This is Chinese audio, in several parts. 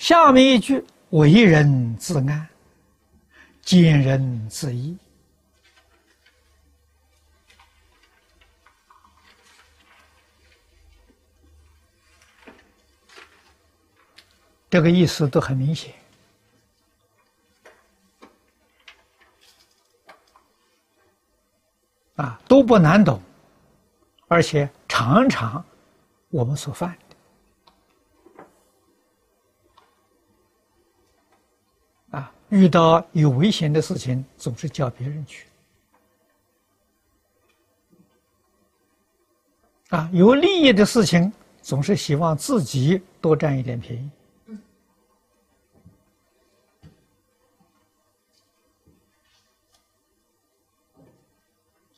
下面一句“为人自安，见人自缢”，这个意思都很明显。啊，都不难懂，而且常常我们所犯啊，遇到有危险的事情，总是叫别人去啊，有利益的事情，总是希望自己多占一点便宜。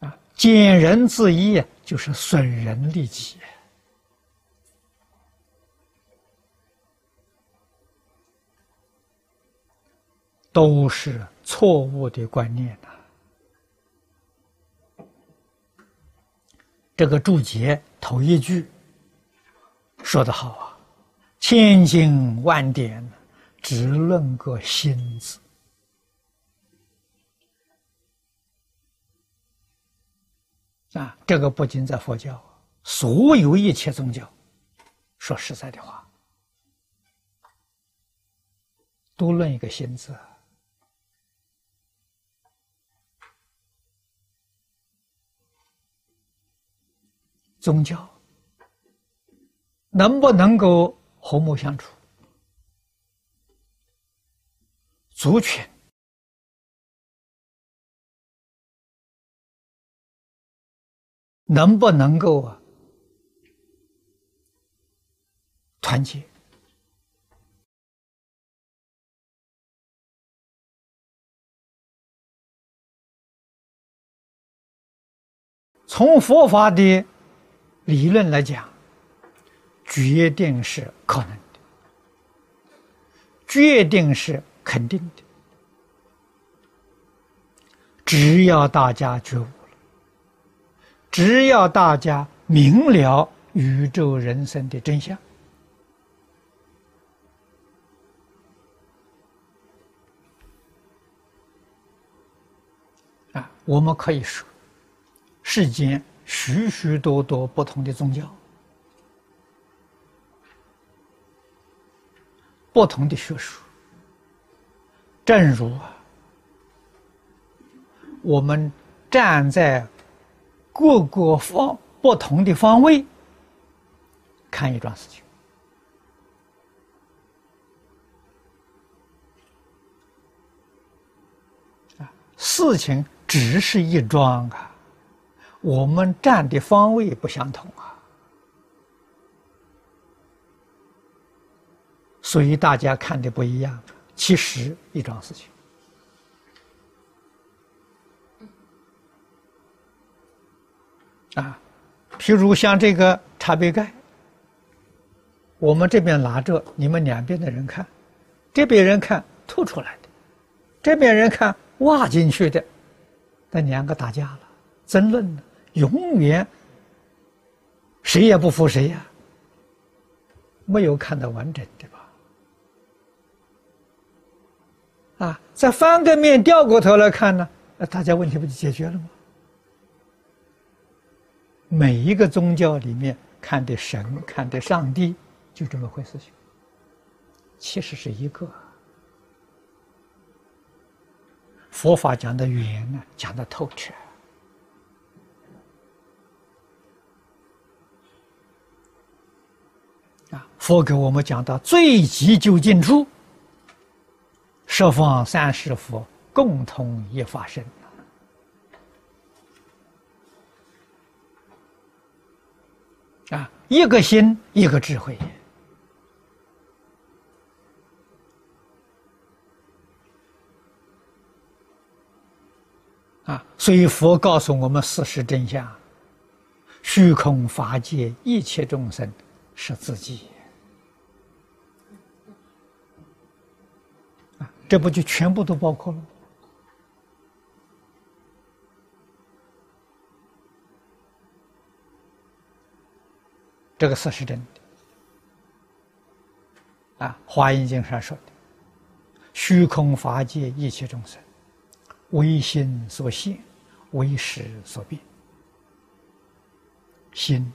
啊减人自缢，就是损人利己，都是错误的观念呐。这个注解头一句说的好啊，千经万典只论个心字。啊，这个不仅在佛教，所有一切宗教，说实在的话，都论一个心字。宗教能不能够和睦相处？族群。能不能够啊团结？从佛法的理论来讲，决定是可能的，决定是肯定的，只要大家觉悟了。只要大家明了宇宙人生的真相，啊，我们可以说，世间许许多多不同的宗教，不同的学术，正如，我们站在。各个方不同的方位看一桩事情，事情只是一桩啊，我们站的方位不相同啊，所以大家看的不一样。其实一桩事情。啊，譬如像这个茶杯盖，我们这边拿着，你们两边的人看，这边人看吐出来的，这边人看挖进去的，那两个打架了，争论了，永远谁也不服谁呀，没有看到完整的吧？啊，再翻个面，掉过头来看呢，那大家问题不就解决了吗？每一个宗教里面看的神、看的上帝，就这么回事情。其实是一个佛法讲的圆呢，讲的透彻啊。佛给我们讲到最急究竟处，十方三世佛共同一法身。啊，一个心，一个智慧。啊，所以佛告诉我们事实真相：虚空法界一切众生是自己。啊，这不就全部都包括了？这个事是真的啊，《华严经》上说的：“虚空法界一切众生，唯心所现，唯识所变。心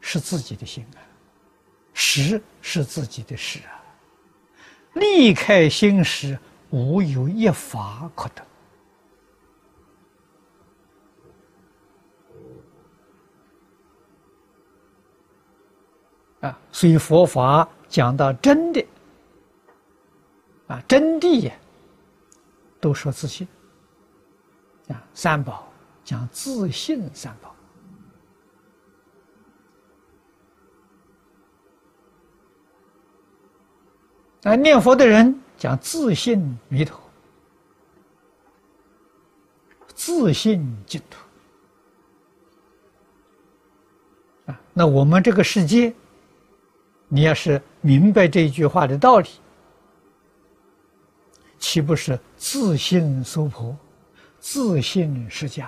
是自己的心啊，识是自己的识啊。离开心时，无有一法可得。”啊，所以佛法讲到真的，啊，真谛呀，都说自信。啊，三宝讲自信三宝。啊，念佛的人讲自信弥陀，自信净土。啊，那我们这个世界。你要是明白这一句话的道理，岂不是自信娑婆，自信释迦？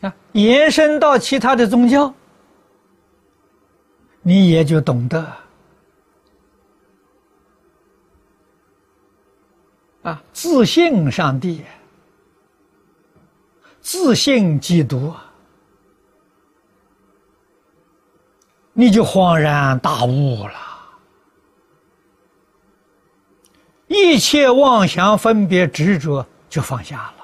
啊，延伸到其他的宗教，你也就懂得啊，自信上帝。自信基督，你就恍然大悟了。一切妄想、分别、执着就放下了。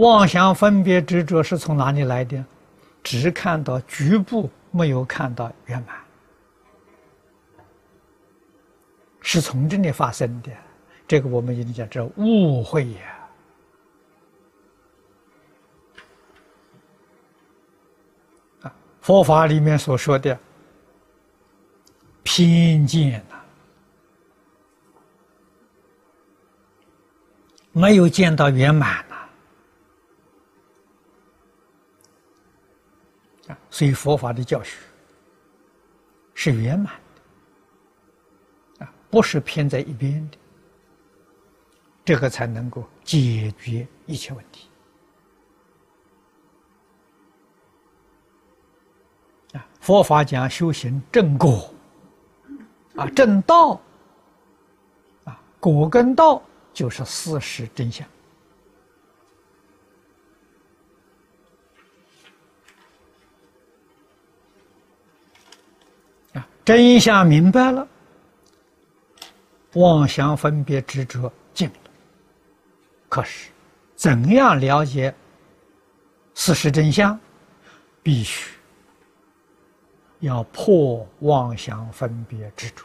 妄想、分别、执着是从哪里来的？只看到局部，没有看到圆满，是从这里发生的。这个我们一定叫这误会呀。佛法里面所说的偏见呐，没有见到圆满呐，啊，所以佛法的教学是圆满的，啊，不是偏在一边的，这个才能够解决一切问题。啊，佛法讲修行正果，啊，正道，啊，果跟道就是事实真相。真相明白了，妄想分别执着尽了。可是，怎样了解事实真相，必须。要破妄想分别执着，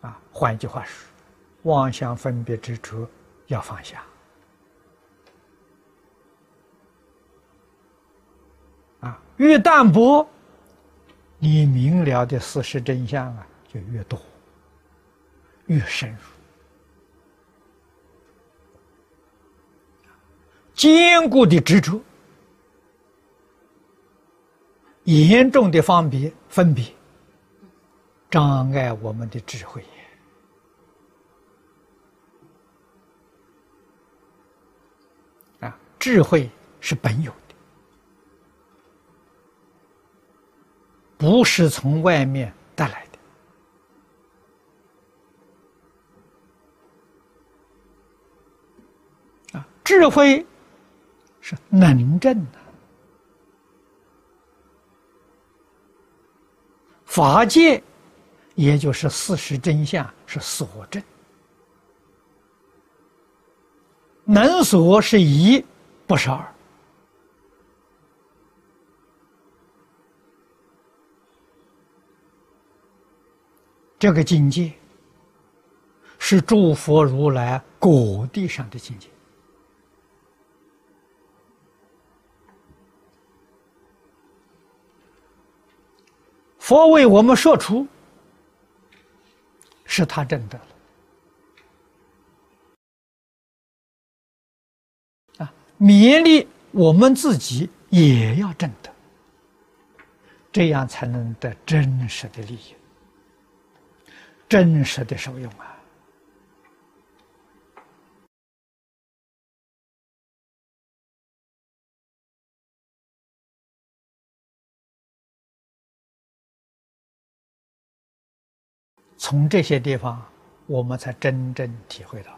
啊，换一句话说，妄想分别执着要放下，啊，越淡薄，你明了的事实真相啊就越多，越深入，坚固的执着。严重的方别分别，障碍我们的智慧。啊，智慧是本有的，不是从外面带来的。啊，智慧是能证的。法界，也就是事实真相是所证，能所是一，不是二。这个境界是诸佛如来果地上的境界。佛为我们说出，是他证得了啊！勉励我们自己也要证得，这样才能得真实的利益，真实的受用啊。从这些地方我们才真正体会到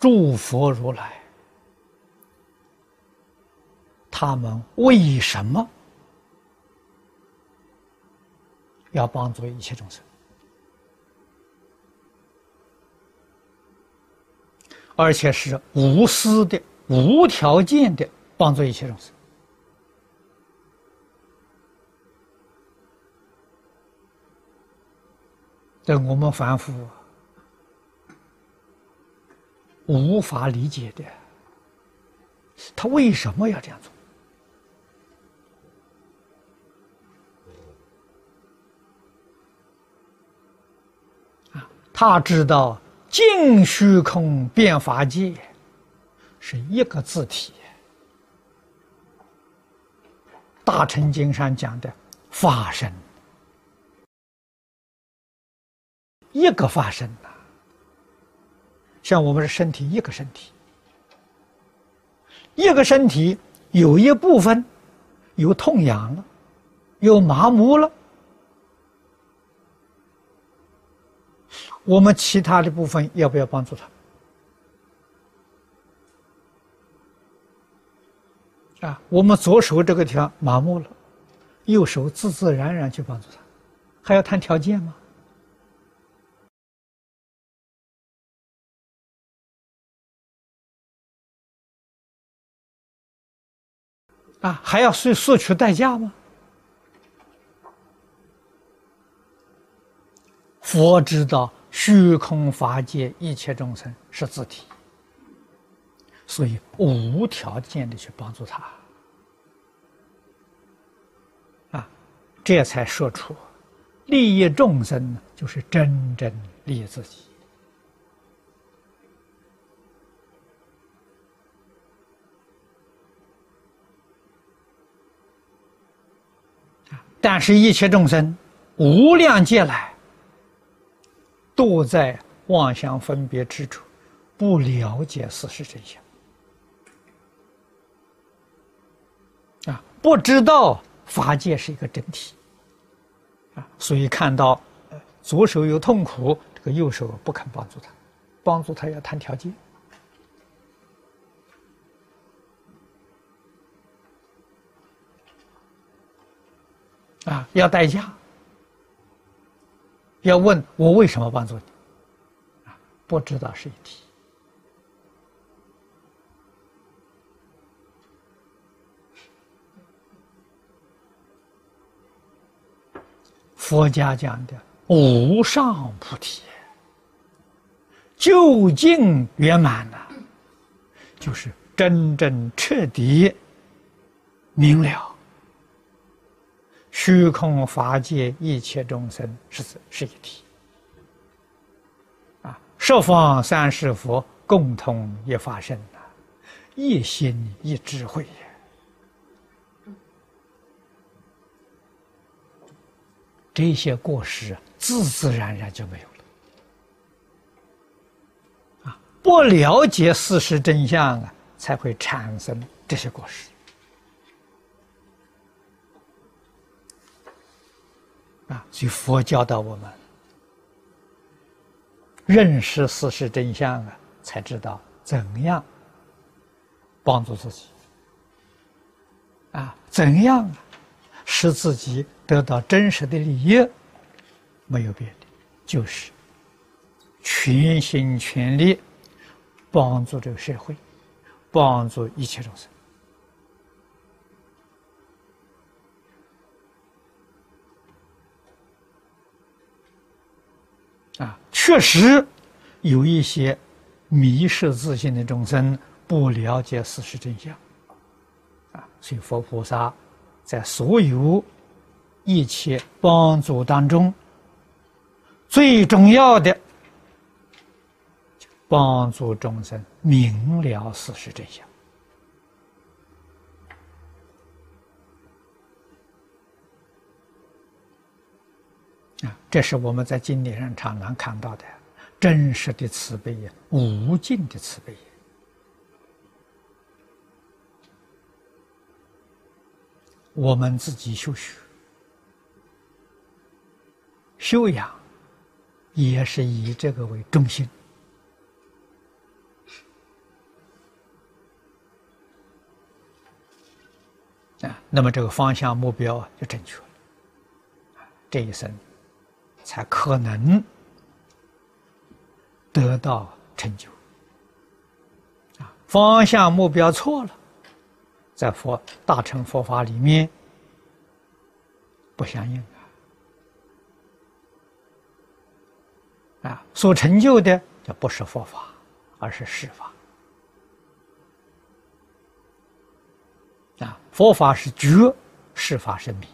诸佛如来他们为什么要帮助一切众生？而且是无私的、无条件的帮助一切众生。这我们凡夫无法理解的，他为什么要这样做？他知道。净虚空变法界是一个字体，《大乘经》上讲的法身，一个法身呐。像我们的身体，一个身体，一个身体有一部分有痛痒了，有麻木了。我们其他的部分要不要帮助他？啊，我们左手这个地方麻木了，右手自自然然去帮助他，还要谈条件吗？啊，还要索索取代价吗？佛知道。虚空法界一切众生是自体，所以无条件的去帮助他，啊，这才说出利益众生就是真正利益自己。但是，一切众生无量劫来。都在妄想分别之处，不了解事实真相啊，不知道法界是一个整体啊，所以看到左手有痛苦，这个右手不肯帮助他，帮助他要谈条件啊，要代价。要问我为什么帮助你？啊，不知道是一题。佛家讲的无上菩提，究竟圆满了，就是真正彻底明了。虚空法界一切众生是是一体，啊，十方三世佛共同一法身呐，一心一智慧。呀，这些过失自自然然就没有了，啊，不了解事实真相啊，才会产生这些过失。啊，所以佛教导我们认识事实真相啊，才知道怎样帮助自己啊，怎样使自己得到真实的利益，没有别的，就是全心全力帮助这个社会，帮助一切众生。啊，确实有一些迷失自信的众生不了解事实真相，啊，所以佛菩萨在所有一切帮助当中，最重要的帮助众生明了事实真相。啊，这是我们在经典上常常看到的真实的慈悲呀，无尽的慈悲。我们自己修学、修养，也是以这个为中心啊。那么这个方向目标就正确了，这一生才可能得到成就。啊，方向目标错了。在佛大乘佛法里面不相应啊！所成就的就不是佛法，而是世法。啊，佛法是觉，世法是明，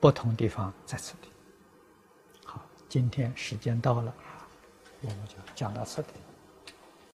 不同地方在此地。好，今天时间到了，我们就讲到这里。